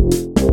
you